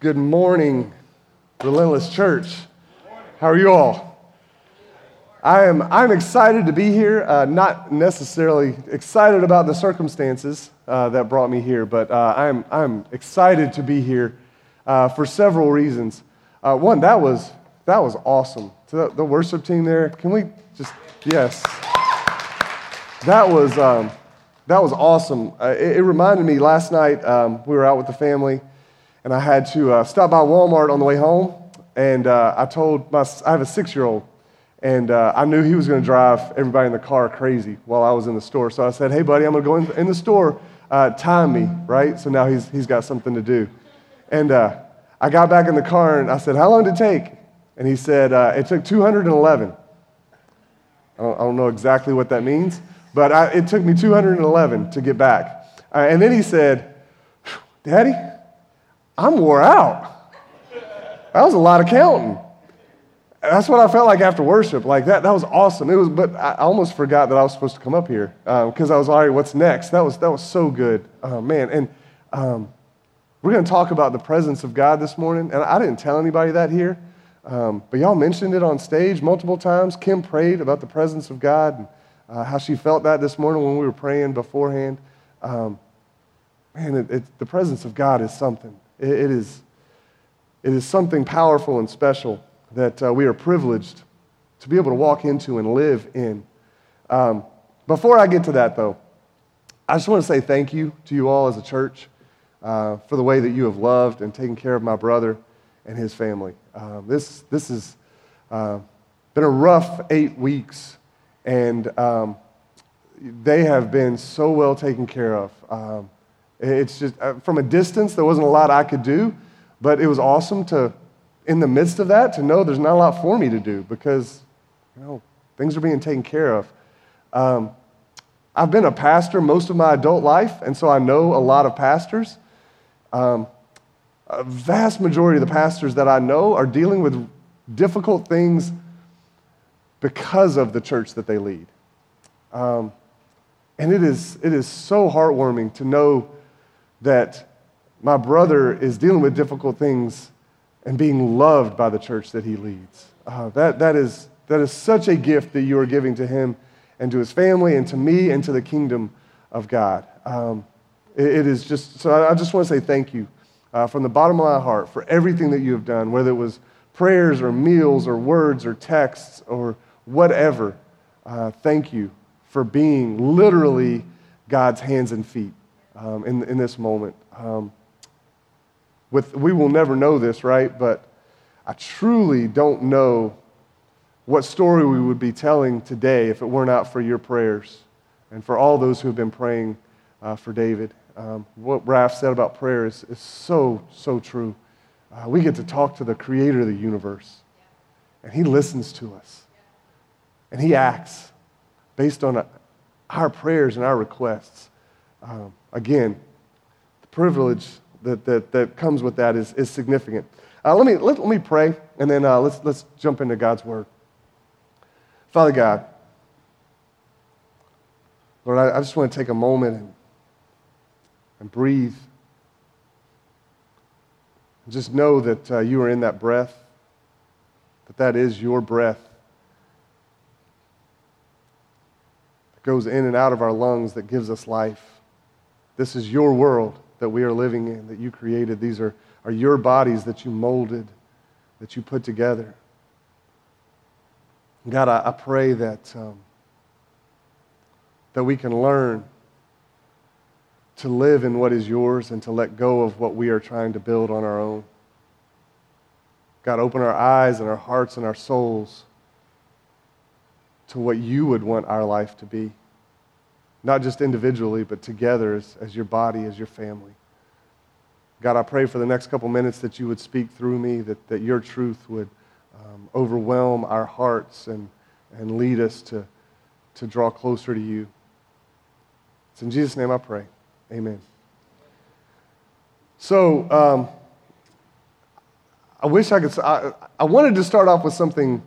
Good morning, Relentless Church. How are you all? I am I'm excited to be here, uh, not necessarily excited about the circumstances uh, that brought me here, but uh, I'm, I'm excited to be here uh, for several reasons. Uh, one, that was, that was awesome. The, the worship team there, can we just, yes. That was, um, that was awesome. Uh, it, it, reminded me last night, um, we were out with the family, and I had to uh, stop by Walmart on the way home. And uh, I told my, I have a six year old, and uh, I knew he was going to drive everybody in the car crazy while I was in the store. So I said, Hey, buddy, I'm going to go in, in the store, uh, time me, right? So now he's, he's got something to do. And uh, I got back in the car and I said, How long did it take? And he said, It took 211. I don't, I don't know exactly what that means. But I, it took me 211 to get back. Uh, and then he said, Daddy, I'm wore out. That was a lot of counting. That's what I felt like after worship. Like that, that was awesome. It was, but I almost forgot that I was supposed to come up here because um, I was already, what's next? That was, that was so good. Uh, man, and um, we're going to talk about the presence of God this morning. And I didn't tell anybody that here, um, but y'all mentioned it on stage multiple times. Kim prayed about the presence of God. And, uh, how she felt that this morning when we were praying beforehand. Um, man, it, it, the presence of God is something. It, is, it is something powerful and special that uh, we are privileged to be able to walk into and live in. Um, before I get to that, though, I just want to say thank you to you all as a church uh, for the way that you have loved and taken care of my brother and his family. Um, this, this has uh, been a rough eight weeks and um, they have been so well taken care of. Um, it's just, uh, from a distance, there wasn't a lot I could do, but it was awesome to, in the midst of that, to know there's not a lot for me to do because, you know, things are being taken care of. Um, I've been a pastor most of my adult life, and so I know a lot of pastors. Um, a vast majority of the pastors that I know are dealing with difficult things because of the church that they lead. Um, and it is, it is so heartwarming to know that my brother is dealing with difficult things and being loved by the church that he leads. Uh, that, that, is, that is such a gift that you are giving to him and to his family and to me and to the kingdom of God. Um, it, it is just, so I, I just want to say thank you uh, from the bottom of my heart for everything that you have done, whether it was prayers or meals or words or texts or whatever, uh, thank you for being literally God's hands and feet um, in, in this moment. Um, with, we will never know this, right? But I truly don't know what story we would be telling today if it were not for your prayers and for all those who have been praying uh, for David. Um, what Raph said about prayer is, is so, so true. Uh, we get to talk to the creator of the universe, and he listens to us. And He acts based on our prayers and our requests. Um, again, the privilege that, that, that comes with that is, is significant. Uh, let, me, let, let me pray, and then uh, let's, let's jump into God's Word. Father God, Lord, I, I just want to take a moment and, and breathe. And just know that uh, you are in that breath, that that is your breath that goes in and out of our lungs that gives us life. This is your world that we are living in, that you created. These are, are your bodies that you molded, that you put together. God, I, I pray that, um, that we can learn to live in what is yours and to let go of what we are trying to build on our own. God, open our eyes and our hearts and our souls to what you would want our life to be. Not just individually, but together as, as your body, as your family. God, I pray for the next couple minutes that you would speak through me, that, that your truth would um, overwhelm our hearts and, and lead us to, to draw closer to you. It's in Jesus' name I pray. Amen. So, um, I wish I could. I, I wanted to start off with something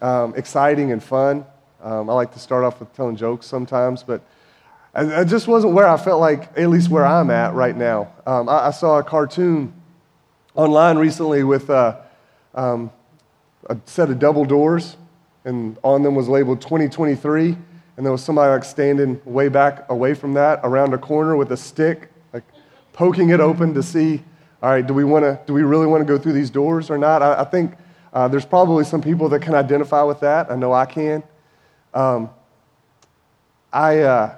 um, exciting and fun. Um, I like to start off with telling jokes sometimes, but it just wasn't where I felt like, at least where I'm at right now. Um, I, I, saw a cartoon online recently with uh, um, a set of double doors, and on them was labeled 2023. And there was somebody like standing way back away from that around a corner with a stick, like poking it open to see, all right, do we, wanna, do we really want to go through these doors or not? I, I think uh, there's probably some people that can identify with that. I know I can. Um, I, uh,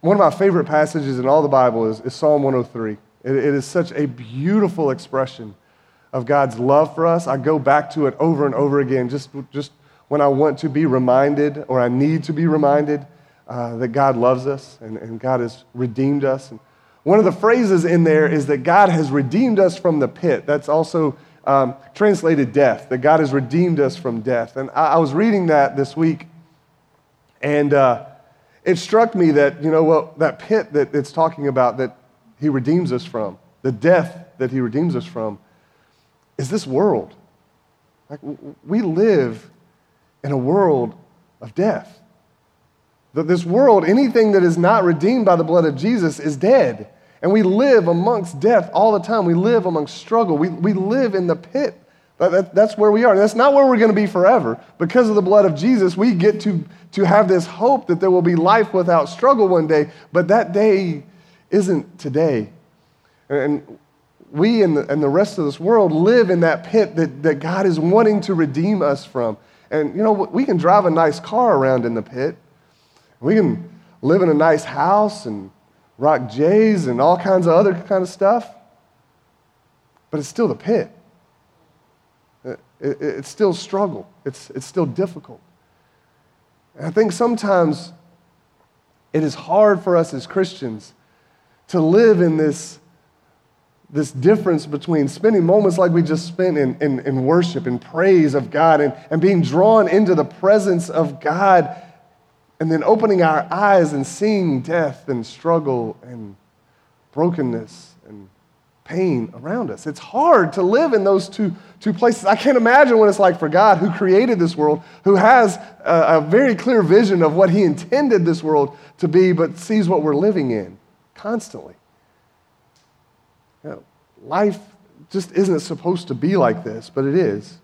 one of my favorite passages in all the Bible is, is Psalm 103. It, it is such a beautiful expression of God's love for us. I go back to it over and over again just, just when I want to be reminded or I need to be reminded uh, that God loves us and, and God has redeemed us. And one of the phrases in there is that God has redeemed us from the pit. That's also um, translated death, that God has redeemed us from death. And I, I was reading that this week, and uh, it struck me that, you know, well, that pit that it's talking about that He redeems us from, the death that He redeems us from, is this world. Like, we live in a world of death. That this world, anything that is not redeemed by the blood of Jesus, is dead. And we live amongst death all the time. We live amongst struggle. We, we live in the pit. That, that, that's where we are. And that's not where we're going to be forever. Because of the blood of Jesus, we get to, to have this hope that there will be life without struggle one day. But that day isn't today. And we and the, and the rest of this world live in that pit that, that God is wanting to redeem us from. And, you know, we can drive a nice car around in the pit. We can live in a nice house and rock J's and all kinds of other kind of stuff. But it's still the pit. It, it, it's still struggle. It's, it's still difficult. And I think sometimes it is hard for us as Christians to live in this, this difference between spending moments like we just spent in, in, in worship and praise of God and, and being drawn into the presence of God and then opening our eyes and seeing death and struggle and brokenness and pain around us. It's hard to live in those two, two places. I can't imagine what it's like for God, who created this world, who has a, a very clear vision of what He intended this world to be, but sees what we're living in constantly. You know, life just isn't supposed to be like this, but it is.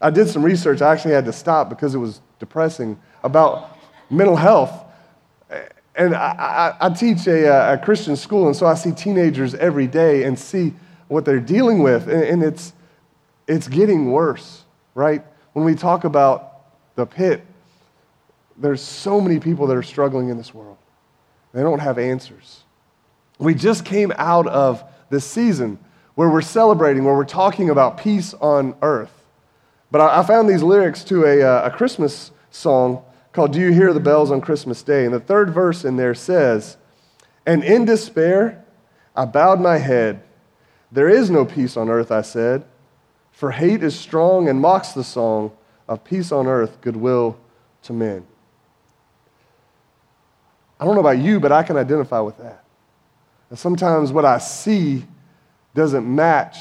I did some research. I actually had to stop because it was depressing about mental health. And I, I, I teach a, a, Christian school, and so I see teenagers every day and see what they're dealing with. And, and it's, it's getting worse, right? When we talk about the pit, there's so many people that are struggling in this world. They don't have answers. We just came out of this season where we're celebrating, where we're talking about peace on earth. But I, I found these lyrics to a, uh, a Christmas song called Do You Hear the Bells on Christmas Day? And the third verse in there says, And in despair, I bowed my head. There is no peace on earth, I said, for hate is strong and mocks the song of peace on earth, goodwill to men. I don't know about you, but I can identify with that. And sometimes what I see doesn't match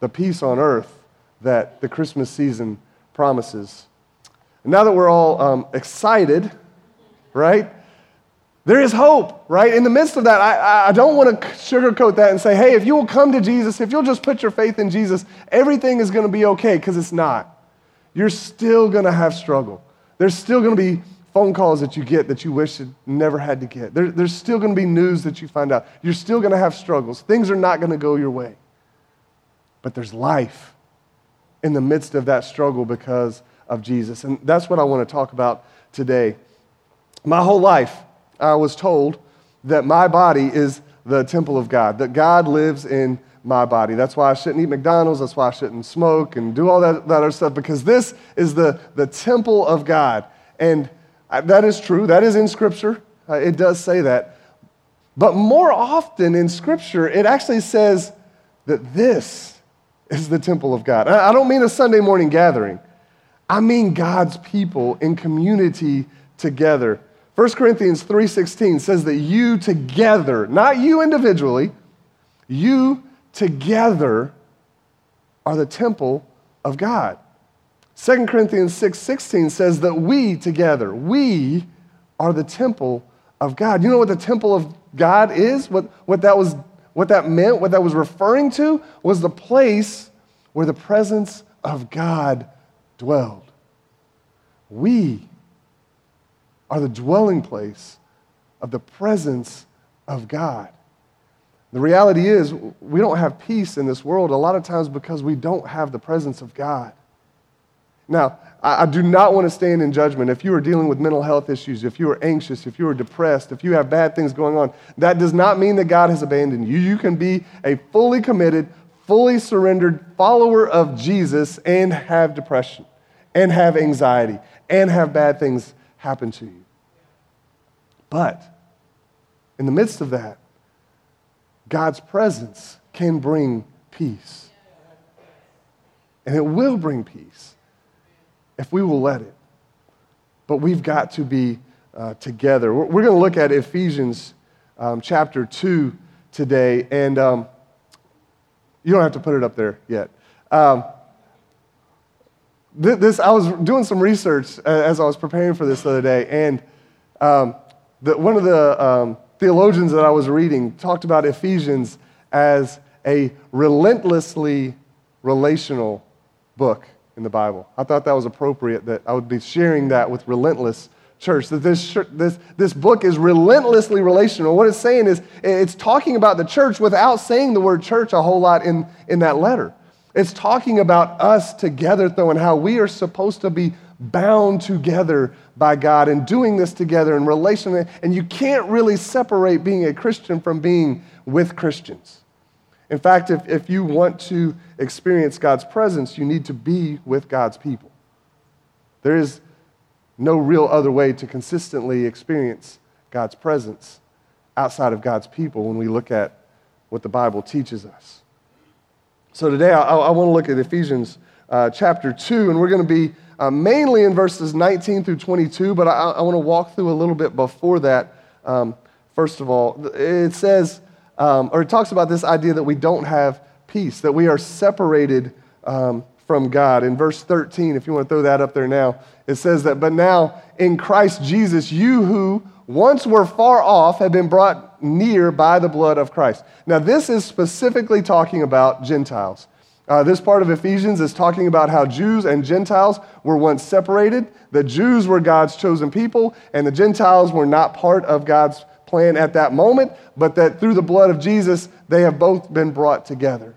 the peace on earth that the Christmas season promises now that we're all um, excited, right? There is hope, right? In the midst of that, I, I don't want to sugarcoat that and say, hey, if you will come to Jesus, if you'll just put your faith in Jesus, everything is going to be okay, because it's not. You're still going to have struggle. There's still going to be phone calls that you get that you wish you never had to get. There, there's still going to be news that you find out. You're still going to have struggles. Things are not going to go your way. But there's life in the midst of that struggle because of Jesus. And that's what I want to talk about today. My whole life, I was told that my body is the temple of God, that God lives in my body. That's why I shouldn't eat McDonald's. That's why I shouldn't smoke and do all that, that other stuff, because this is the, the temple of God. And that is true. That is in Scripture. Uh, it does say that. But more often in Scripture, it actually says that this is the temple of God. I don't mean a Sunday morning gathering. I mean God's people in community together. 1 Corinthians 3:16 says that you together, not you individually, you together are the temple of God. 2 Corinthians 6:16 says that we together, we are the temple of God. You know what the temple of God is? What, what that was what that meant, what that was referring to, was the place where the presence of God dwelled. We are the dwelling place of the presence of God. The reality is, we don't have peace in this world a lot of times because we don't have the presence of God. Now, I, do not want to stand in judgment. If you are dealing with mental health issues, if you are anxious, if you are depressed, if you have bad things going on, that does not mean that God has abandoned you. You can be a fully committed, fully surrendered follower of Jesus and have depression, and have anxiety, and have bad things happen to you. But in the midst of that, God's presence can bring peace. And it will bring peace if we will let it. But we've got to be uh, together. We're, we're going to look at Ephesians um, chapter 2 today, and um, you don't have to put it up there yet. Um, this, I was doing some research as I was preparing for this the other day, and um, the, one of the um, theologians that I was reading talked about Ephesians as a relentlessly relational book in the Bible. I thought that was appropriate that I would be sharing that with Relentless Church, that this, this, this book is relentlessly relational. What it's saying is it's talking about the church without saying the word church a whole lot in, in that letter. It's talking about us together, though, and how we are supposed to be bound together by God and doing this together in relation. And you can't really separate being a Christian from being with Christians. In fact, if, if you want to experience God's presence, you need to be with God's people. There is no real other way to consistently experience God's presence outside of God's people when we look at what the Bible teaches us. So today I, I want to look at Ephesians uh, chapter 2, and we're going to be uh, mainly in verses 19 through 22, but I, I want to walk through a little bit before that. Um, first of all, it says, um, or it talks about this idea that we don't have peace, that we are separated um, from God. In verse 13, if you want to throw that up there now, it says that, but now in Christ Jesus, you who once were far off have been brought near by the blood of Christ. Now, this is specifically talking about Gentiles. Uh, this part of Ephesians is talking about how Jews and Gentiles were once separated. The Jews were God's chosen people, and the Gentiles were not part of God's plan at that moment, but that through the blood of Jesus, they have both been brought together.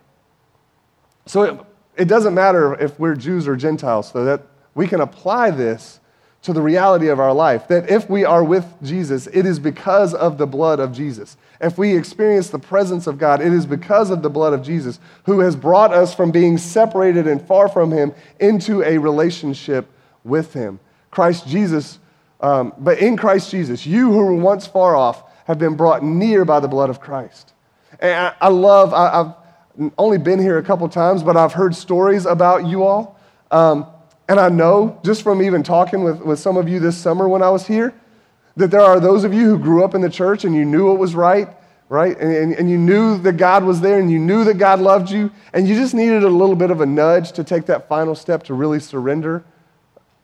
So it, doesn't matter if we're Jews or Gentiles, so that we can apply this to the reality of our life. That if we are with Jesus, it is because of the blood of Jesus. If we experience the presence of God, it is because of the blood of Jesus who has brought us from being separated and far from Him into a relationship with Him. Christ Jesus, um, but in Christ Jesus, you who were once far off have been brought near by the blood of Christ. And I, I love, I, have only been here a couple times, but I've heard stories about you all. Um, and I know, just from even talking with, with some of you this summer when I was here, that there are those of you who grew up in the church and you knew it was right, right? And, and, you knew that God was there and you knew that God loved you, and you just needed a little bit of a nudge to take that final step to really surrender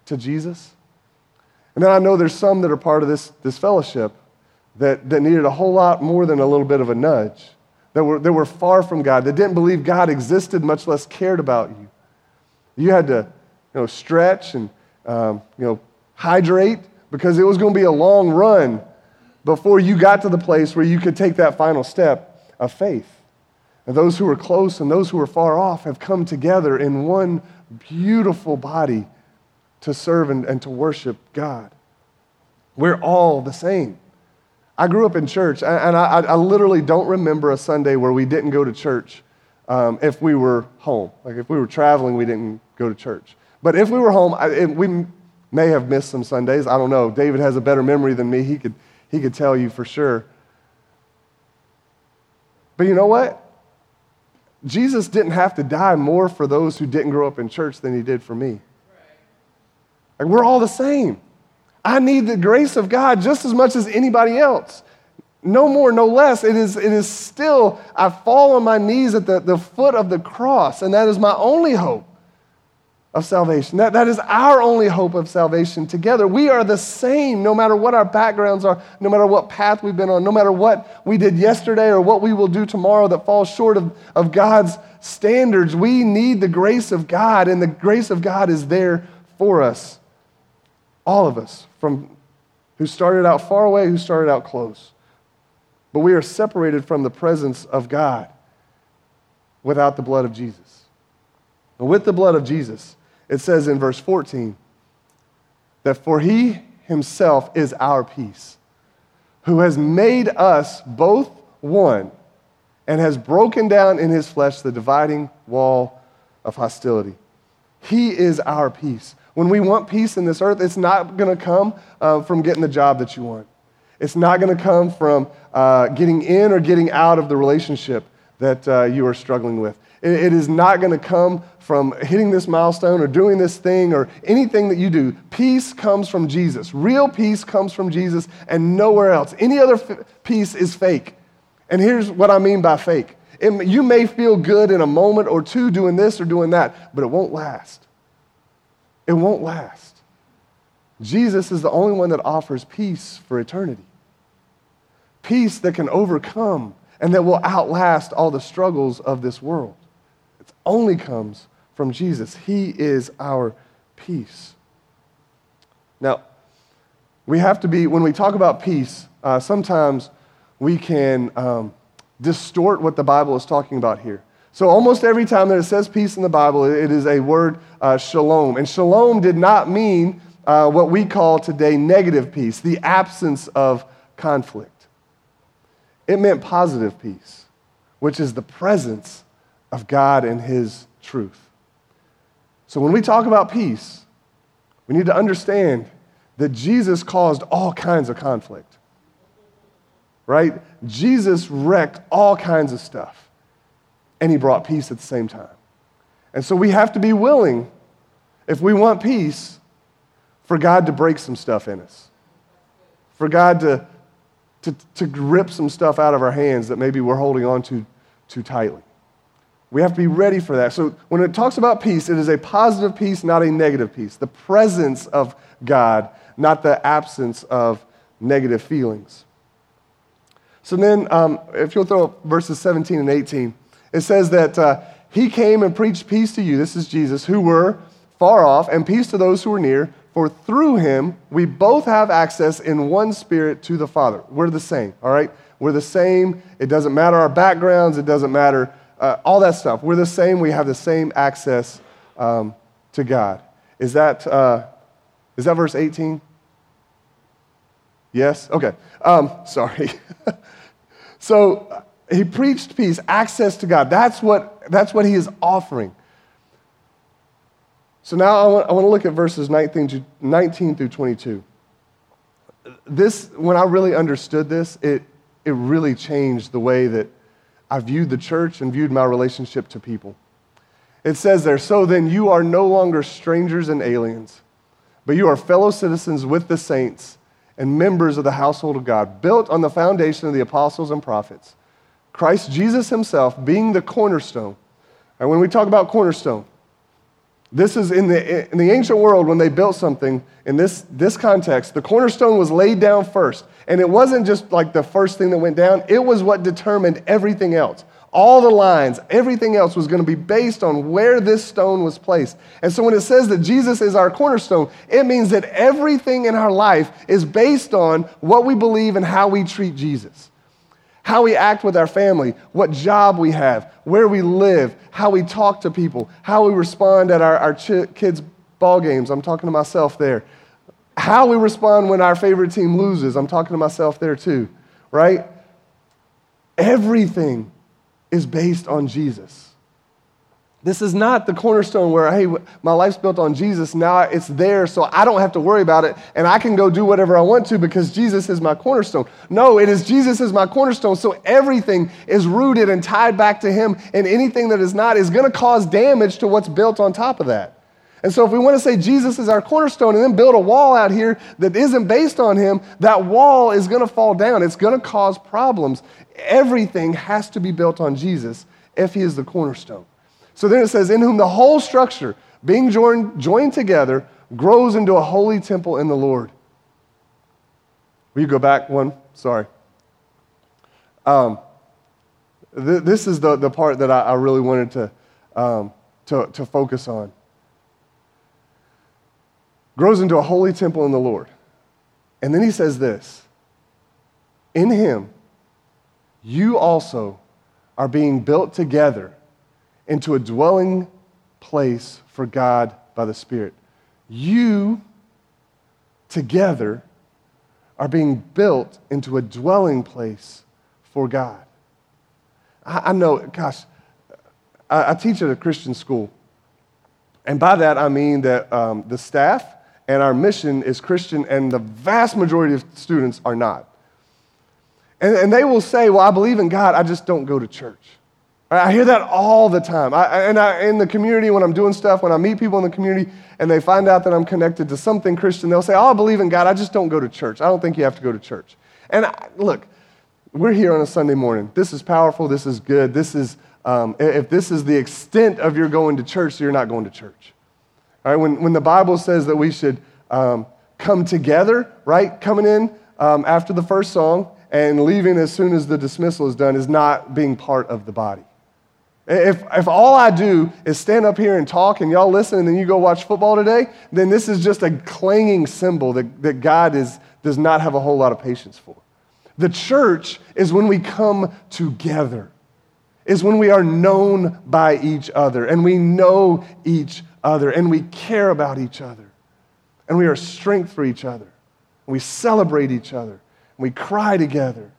to Jesus. And then I know there's some that are part of this, this fellowship that, that needed a whole lot more than a little bit of a nudge, that were, that were far from God, that didn't believe God existed, much less cared about you. You had to you know, stretch and um, you know, hydrate because it was going to be a long run before you got to the place where you could take that final step of faith. And those who are close and those who are far off have come together in one beautiful body to serve and, and to worship God. We're all the same. I grew up in church, and I, I, literally don't remember a Sunday where we didn't go to church um, if we were home. Like if we were traveling, we didn't go to church. But if we were home, I, we may have missed some Sundays. I don't know. David has a better memory than me. He could, he could tell you for sure. But you know what? Jesus didn't have to die more for those who didn't grow up in church than he did for me. Like, we're all the same. I need the grace of God just as much as anybody else. No more, no less. It is, it is still, I fall on my knees at the, the foot of the cross, and that is my only hope. of salvation. That, that is our only hope of salvation together. We are the same no matter what our backgrounds are, no matter what path we've been on, no matter what we did yesterday or what we will do tomorrow that falls short of, of God's standards. We need the grace of God, and the grace of God is there for us. All of us, from who started out far away, who started out close. But we are separated from the presence of God without the blood of Jesus. And with the blood of Jesus, it says in verse 14 that for he himself is our peace, who has made us both one and has broken down in his flesh the dividing wall of hostility. He is our peace. When we want peace in this earth, it's not going to come uh, from getting the job that you want. It's not going to come from uh, getting in or getting out of the relationship that uh, you are struggling with. It, it is not going to come from hitting this milestone or doing this thing or anything that you do. Peace comes from Jesus. Real peace comes from Jesus and nowhere else. Any other f- peace is fake. And here's what I mean by fake it, you may feel good in a moment or two doing this or doing that, but it won't last. It won't last. Jesus is the only one that offers peace for eternity. Peace that can overcome and that will outlast all the struggles of this world. It only comes from Jesus. He is our peace. Now, we have to be, when we talk about peace, uh, sometimes we can um, distort what the Bible is talking about here. So, almost every time that it says peace in the Bible, it is a word uh, shalom. And shalom did not mean uh, what we call today negative peace, the absence of conflict. It meant positive peace, which is the presence of God and His truth. So when we talk about peace, we need to understand that Jesus caused all kinds of conflict. Right? Jesus wrecked all kinds of stuff, and he brought peace at the same time. And so we have to be willing, if we want peace, for God to break some stuff in us, for God to, to, to rip some stuff out of our hands that maybe we're holding on to too tightly. We have to be ready for that. So when it talks about peace, it is a positive peace, not a negative peace. The presence of God, not the absence of negative feelings. So then, um, if you'll throw up verses 17 and 18, it says that uh, he came and preached peace to you, this is Jesus, who were far off, and peace to those who were near. For through him, we both have access in one spirit to the Father. We're the same, all right? We're the same. It doesn't matter our backgrounds, it doesn't matter uh, all that stuff. We're the same. We have the same access um, to God. Is that, uh, is that verse 18? Yes? Okay. Um, sorry. so he preached peace, access to God. That's what, that's what he is offering. So now I want, I want to look at verses 19, to, 19 through 22. This, when I really understood this, it, it really changed the way that I viewed the church and viewed my relationship to people. It says there, so then you are no longer strangers and aliens, but you are fellow citizens with the saints and members of the household of God, built on the foundation of the apostles and prophets. Christ Jesus himself being the cornerstone. And when we talk about cornerstone, this is in the, in the ancient world when they built something in this, this context, the cornerstone was laid down first. And it wasn't just like the first thing that went down, it was what determined everything else. All the lines, everything else was going to be based on where this stone was placed. And so when it says that Jesus is our cornerstone, it means that everything in our life is based on what we believe and how we treat Jesus how we act with our family, what job we have, where we live, how we talk to people, how we respond at our, our ch- kids' ball games. I'm talking to myself there. How we respond when our favorite team loses. I'm talking to myself there too, right? Everything is based on Jesus. This is not the cornerstone where, hey, my life's built on Jesus. Now it's there, so I don't have to worry about it, and I can go do whatever I want to because Jesus is my cornerstone. No, it is Jesus is my cornerstone, so everything is rooted and tied back to Him, and anything that is not is going to cause damage to what's built on top of that. And so, if we want to say Jesus is our cornerstone and then build a wall out here that isn't based on Him, that wall is going to fall down. It's going to cause problems. Everything has to be built on Jesus if He is the cornerstone. So then it says, In whom the whole structure being joined, joined together, grows into a holy temple in the Lord. Will you go back one? Sorry. Um, th- this is the, the part that I, I really wanted to, um, to, to focus on. Grows into a holy temple in the Lord. And then he says this In him, you also are being built together into a dwelling place for God by the Spirit. You together are being built into a dwelling place for God. I, I know, gosh, I, I, teach at a Christian school. And by that, I mean that um, the staff and our mission is Christian, and the vast majority of students are not. And, and they will say, Well, I believe in God, I just don't go to church. I hear that all the time. I, and I, in the community, when I'm doing stuff, when I meet people in the community and they find out that I'm connected to something Christian, they'll say, Oh, I believe in God, I just don't go to church. I don't think you have to go to church. And I, look, we're here on a Sunday morning. This is powerful. This is good. This is, um, if this is the extent of your going to church, you're not going to church. All right, when, when the Bible says that we should um, come together, right, coming in um, after the first song and leaving as soon as the dismissal is done is not being part of the body. If, if all I do is stand up here and talk and y'all listen and then you go watch football today, then this is just a clanging cymbal that, that God is, does not have a whole lot of patience for. The church is when we come together, is when we are known by each other and we know each other and we care about each other and we are strength for each other. And we celebrate each other and we cry together.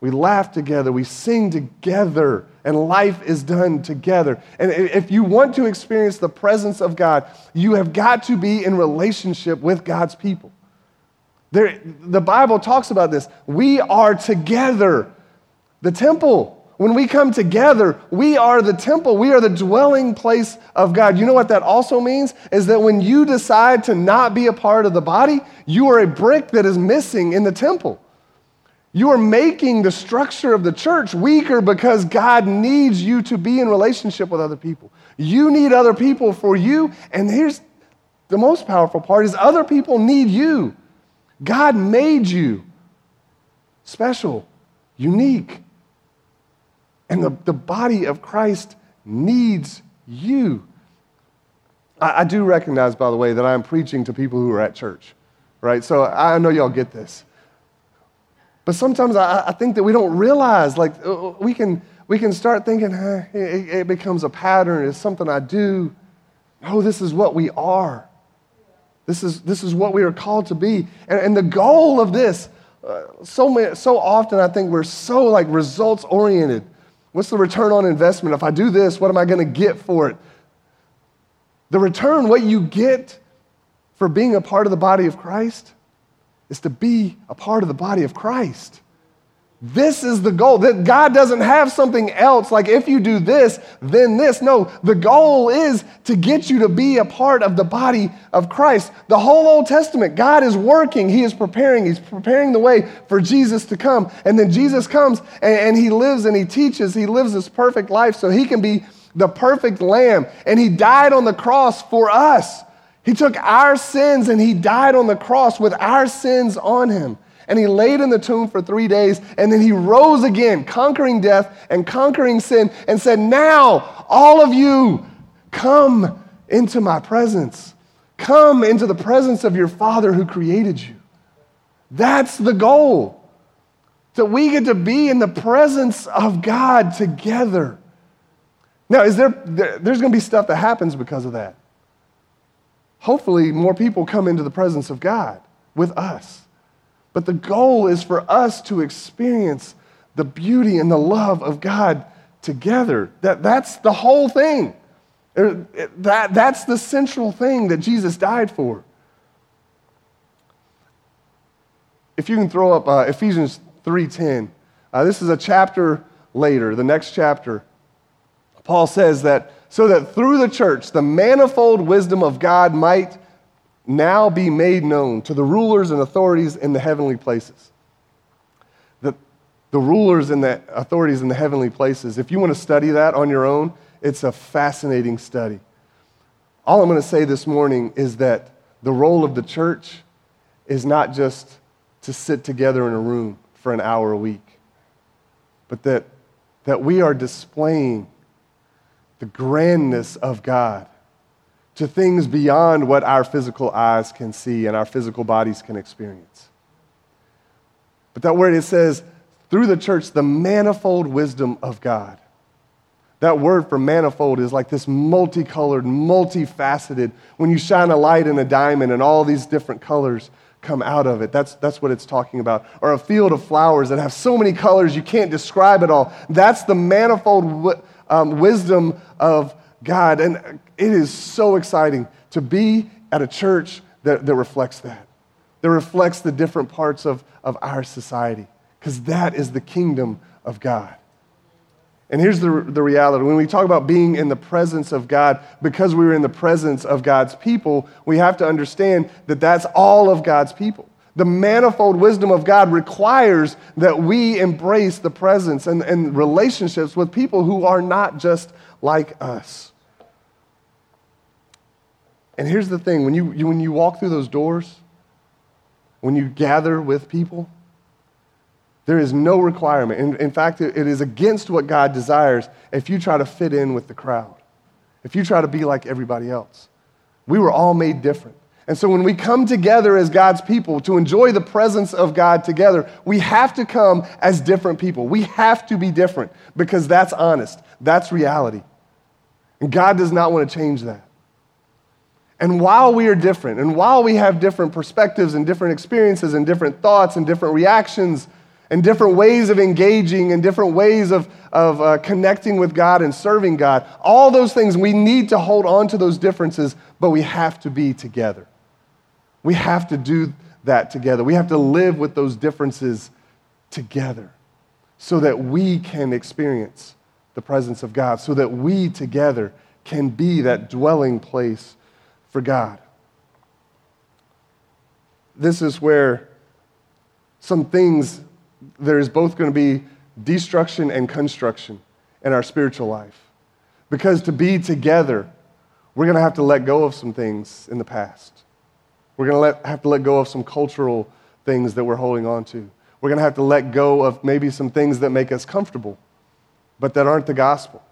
We laugh together, we sing together, and life is done together. And if you want to experience the presence of God, you have got to be in relationship with God's people. There, the Bible talks about this. We are together. The temple, when we come together, we are the temple. We are the dwelling place of God. You know what that also means? Is that when you decide to not be a part of the body, you are a brick that is missing in the temple. You are making the structure of the church weaker because God needs you to be in relationship with other people. You need other people for you, and here's the most powerful part is other people need you. God made you special, unique. And the, the body of Christ needs you. I, I do recognize, by the way, that I'm preaching to people who are at church, right? So I know y'all get this. But sometimes I, I think that we don't realize, like, uh, uh, we can, we can start thinking, it, it becomes a pattern, it's something I do. No, this is what we are. This is, this is what we are called to be. And, and the goal of this, uh, so, many, so often I think we're so like results oriented. What's the return on investment? If I do this, what am I going to get for it? The return, what you get for being a part of the body of Christ, is to be a part of the body of Christ. This is the goal. That God doesn't have something else like if you do this, then this. No, the goal is to get you to be a part of the body of Christ. The whole Old Testament, God is working. He is preparing. He's preparing the way for Jesus to come. And then Jesus comes and, and he lives and he teaches. He lives this perfect life so he can be the perfect lamb. And he died on the cross for us. He took our sins and he died on the cross with our sins on him and he laid in the tomb for three days, and then he rose again, conquering death and conquering sin, and said, Now, all of you, come into my presence. Come into the presence of your Father who created you. That's the goal. That we get to be in the presence of God together. Now, is there, there's going to be stuff that happens because of that. Hopefully, more people come into the presence of God with us. But the goal is for us to experience the beauty and the love of God together. That, that's the whole thing. That, that's the central thing that Jesus died for. If you can throw up uh, Ephesians 3.10, uh, this is a chapter later, the next chapter. Paul says that so that through the church the manifold wisdom of God might now be made known to the rulers and authorities in the heavenly places. The, the rulers and the authorities in the heavenly places, if you want to study that on your own, it's a fascinating study. all I'm going to say this morning is that the role of the church is not just to sit together in a room for an hour a week, but that, that we are displaying the grandness of God to things beyond what our physical eyes can see and our physical bodies can experience. But that word, it says, through the church, the manifold wisdom of God. That word for manifold is like this multicolored, multifaceted. When you shine a light in a diamond and all these different colors come out of it, that's, that's what it's talking about. Or a field of flowers that have so many colors you can't describe it all. That's the manifold um, wisdom of God. And it is so exciting to be at a church that, that reflects that, that reflects the different parts of, of our society, because that is the kingdom of God. And here's the, the reality when we talk about being in the presence of God, because we are in the presence of God's people, we have to understand that that's all of God's people. The manifold wisdom of God requires that we embrace the presence and, and relationships with people who are not just like us. And here's the thing when you, you, when you walk through those doors, when you gather with people, there is no requirement. In, in fact, it, it is against what God desires if you try to fit in with the crowd, if you try to be like everybody else. We were all made different. And so when we come together as God's people to enjoy the presence of God together, we have to come as different people. We have to be different because that's honest, that's reality. And God does not want to change that. And while we are different, and while we have different perspectives and different experiences and different thoughts and different reactions, and different ways of engaging and different ways of, of uh, connecting with God and serving God. All those things, we need to hold on to those differences, but we have to be together. We have to do that together. We have to live with those differences together so that we can experience the presence of God, so that we together can be that dwelling place for God. This is where some things there is both going to be destruction and construction in our spiritual life. Because to be together, we're going to have to let go of some things in the past. We're going to have to let go of some cultural things that we're holding on to. We're going to have to let go of maybe some things that make us comfortable, but that aren't the gospel.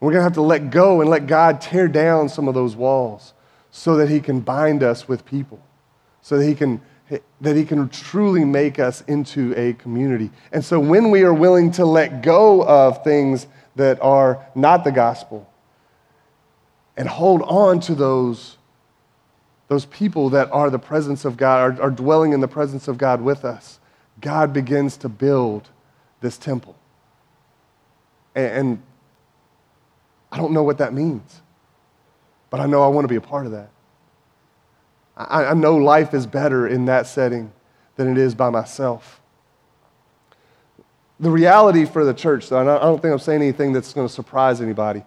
We're going to have to let go and let God tear down some of those walls so that He can bind us with people, so that He can that He can truly make us into a community. And so when we are willing to let go of things that are not the gospel and hold on to those, those people that are the presence of God, are, are dwelling in the presence of God with us, God begins to build this temple. And, and I don't know what that means, but I know I want to be a part of that. I, I know life is better in that setting than it is by myself. The reality for the church, though, I don't think I'm saying anything that's going to surprise anybody.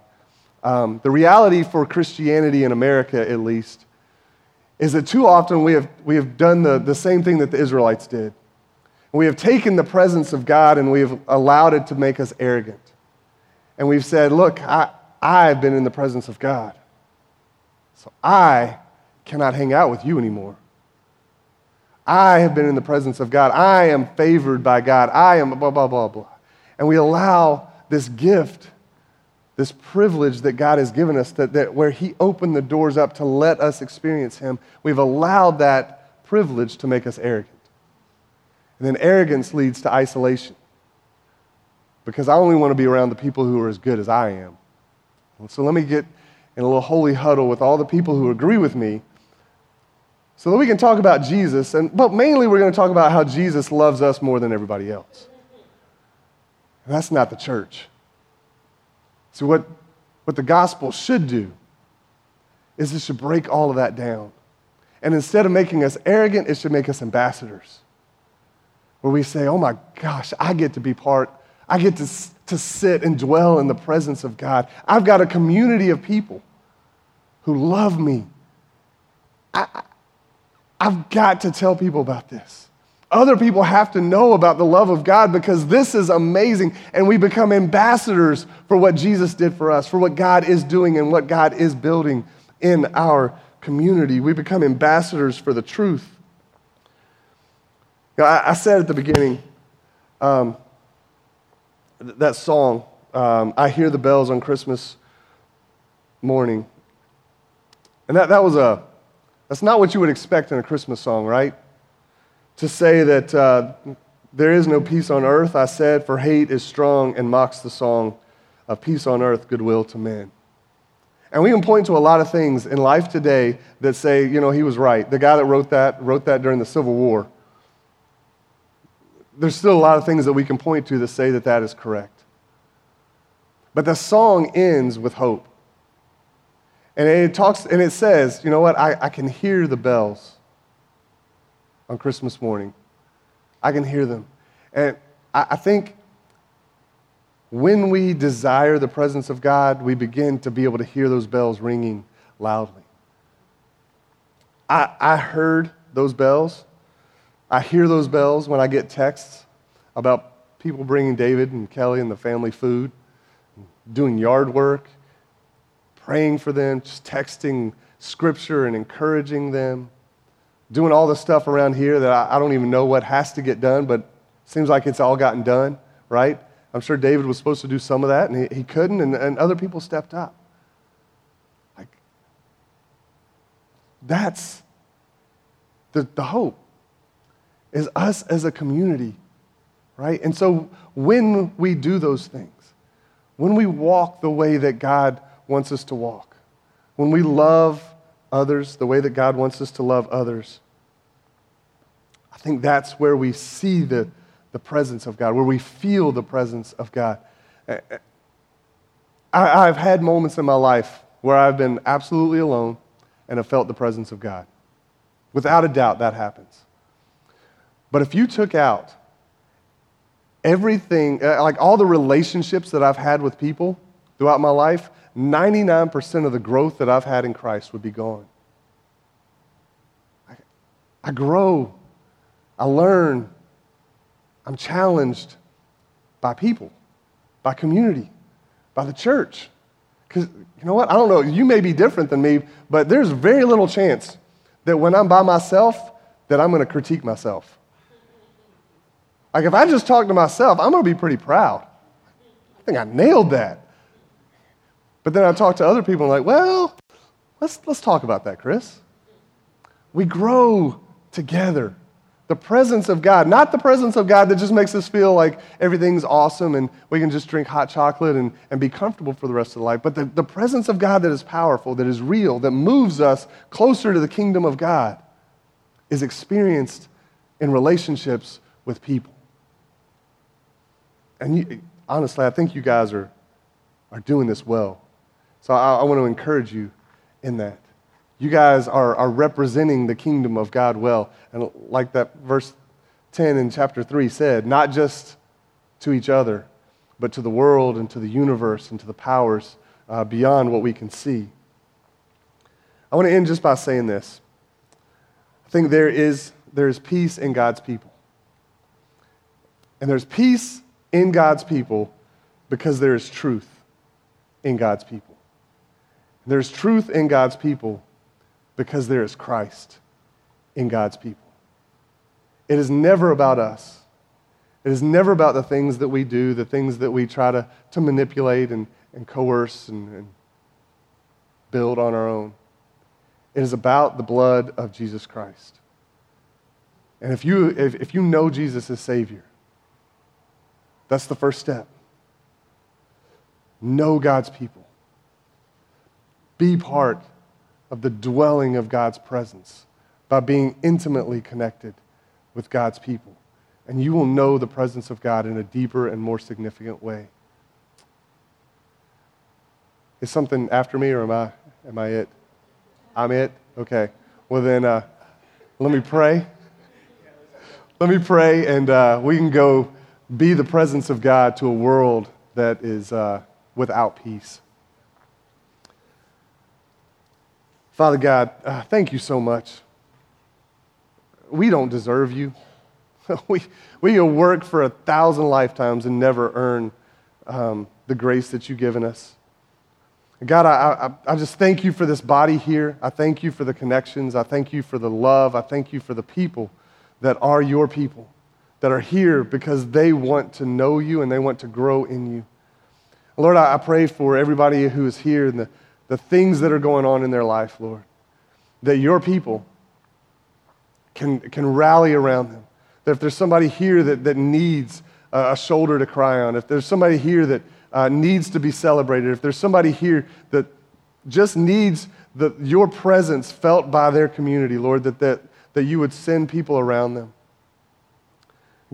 Um, the reality for Christianity in America, at least, is that too often we have, we have done the, the same thing that the Israelites did. We have taken the presence of God and we have allowed it to make us arrogant. And we've said, Look, I, I've been in the presence of God. So I cannot hang out with you anymore. I have been in the presence of God. I am favored by God. I am blah, blah, blah, blah. And we allow this gift, this privilege that God has given us, that, that where He opened the doors up to let us experience Him, we've allowed that privilege to make us arrogant. And then arrogance leads to isolation. Because I only want to be around the people who are as good as I am. So let me get in a little holy huddle with all the people who agree with me so that we can talk about Jesus, and, but mainly we're going to talk about how Jesus loves us more than everybody else. And that's not the church. So, what, what the gospel should do is it should break all of that down. And instead of making us arrogant, it should make us ambassadors. Where we say, oh my gosh, I get to be part, I get to, to sit and dwell in the presence of God. I've got a community of people who love me. I, I've got to tell people about this. Other people have to know about the love of God because this is amazing. And we become ambassadors for what Jesus did for us, for what God is doing and what God is building in our community. We become ambassadors for the truth. You know, I, I, said at the beginning um, that song, um, I Hear the Bells on Christmas morning. And that, that was a, that's not what you would expect in a Christmas song, right? To say that uh, there is no peace on earth, I said, for hate is strong and mocks the song of peace on earth, goodwill to men. And we can point to a lot of things in life today that say, you know, he was right. The guy that wrote that wrote that during the Civil War. There's still a lot of things that we can point to that say that that is correct. But the song ends with hope. And it talks and it says, you know what, I, I can hear the bells on Christmas morning. I can hear them. And I, think when we desire the presence of God, we begin to be able to hear those bells ringing loudly. I, I heard those bells. I hear those bells when I get texts about people bringing David and Kelly and the family food, doing yard work, praying for them, just texting scripture and encouraging them, doing all the stuff around here that I, I don't even know what has to get done, but seems like it's all gotten done, right? I'm sure David was supposed to do some of that, and he, he couldn't, and, and other people stepped up. Like, that's the, the hope, is us as a community, right? And so when we do those things, when we walk the way that God wants us to walk, when we love others the way that God wants us to love others, I think that's where we see the, the presence of God, where we feel the presence of God. I, have had moments in my life where I've been absolutely alone and have felt the presence of God. Without a doubt, that happens. But if you took out everything, uh, like all the relationships that I've had with people throughout my life, 99% of the growth that I've had in Christ would be gone. I, I grow, I learn, I'm challenged by people, by community, by the church. Because you know what? I don't know. You may be different than me, but there's very little chance that when I'm by myself, that I'm going to critique myself. Like if I just talk to myself, I'm going to be pretty proud. I think I nailed that. But then I talk to other people and like, well, let's, let's talk about that, Chris. We grow together. The presence of God, not the presence of God that just makes us feel like everything's awesome and we can just drink hot chocolate and, and be comfortable for the rest of the life, but the, the presence of God that is powerful, that is real, that moves us closer to the kingdom of God is experienced in relationships with people. And you, honestly, I think you guys are, are doing this well. So I, I want to encourage you in that. You guys are, are representing the kingdom of God well. And like that verse 10 in chapter 3 said, not just to each other, but to the world and to the universe and to the powers uh, beyond what we can see. I want to end just by saying this. I think there is, there is peace in God's people. And there's peace in God's people because there is truth in God's people. There's truth in God's people because there is Christ in God's people. It is never about us. It is never about the things that we do, the things that we try to, to manipulate and, and coerce and, and build on our own. It is about the blood of Jesus Christ. And if you, if, if you know Jesus as Savior, that's the first step. Know God's people. Be part of the dwelling of God's presence by being intimately connected with God's people. And you will know the presence of God in a deeper and more significant way. Is something after me, or am I, am I it? I'm it? Okay. Well, then, uh, let me pray. Let me pray, and uh, we can go be the presence of God to a world that is uh, without peace. Father God, uh, thank you so much. We don't deserve you. we, we work for a thousand lifetimes and never earn um, the grace that you've given us. God, I, I, I just thank you for this body here. I thank you for the connections. I thank you for the love. I thank you for the people that are your people, that are here because they want to know you and they want to grow in you. Lord, I, I pray for everybody who is here and the, the things that are going on in their life, Lord, that your people can, can rally around them. That if there's somebody here that, that needs a, shoulder to cry on, if there's somebody here that uh, needs to be celebrated, if there's somebody here that just needs the, your presence felt by their community, Lord, that, that, that you would send people around them.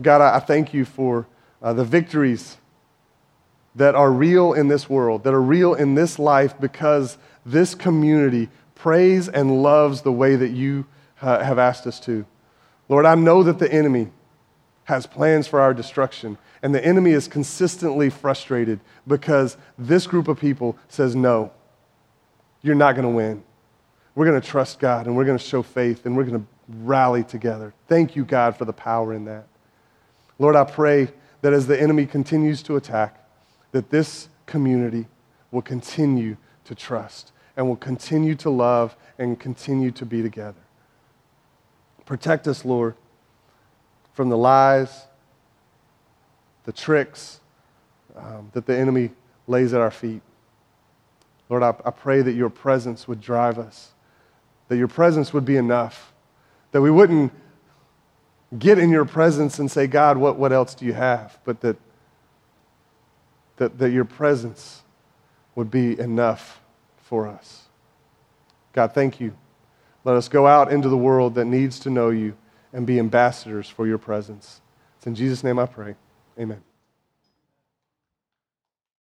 God, I, I thank you for uh, the victories that are real in this world, that are real in this life because this community prays and loves the way that you uh, have asked us to. Lord, I know that the enemy has plans for our destruction, and the enemy is consistently frustrated because this group of people says, No, you're not going to win. We're going to trust God, and we're going to show faith, and we're going to rally together. Thank you, God, for the power in that. Lord, I pray that as the enemy continues to attack, that this community will continue to trust and will continue to love and continue to be together. Protect us, Lord, from the lies, the tricks um, that the enemy lays at our feet. Lord, I, I pray that your presence would drive us, that your presence would be enough, that we wouldn't get in your presence and say, God, what, what else do you have? But that, that, that your presence would be enough for us. God, thank you let us go out into the world that needs to know you and be ambassadors for your presence. It's in Jesus' name I pray. Amen.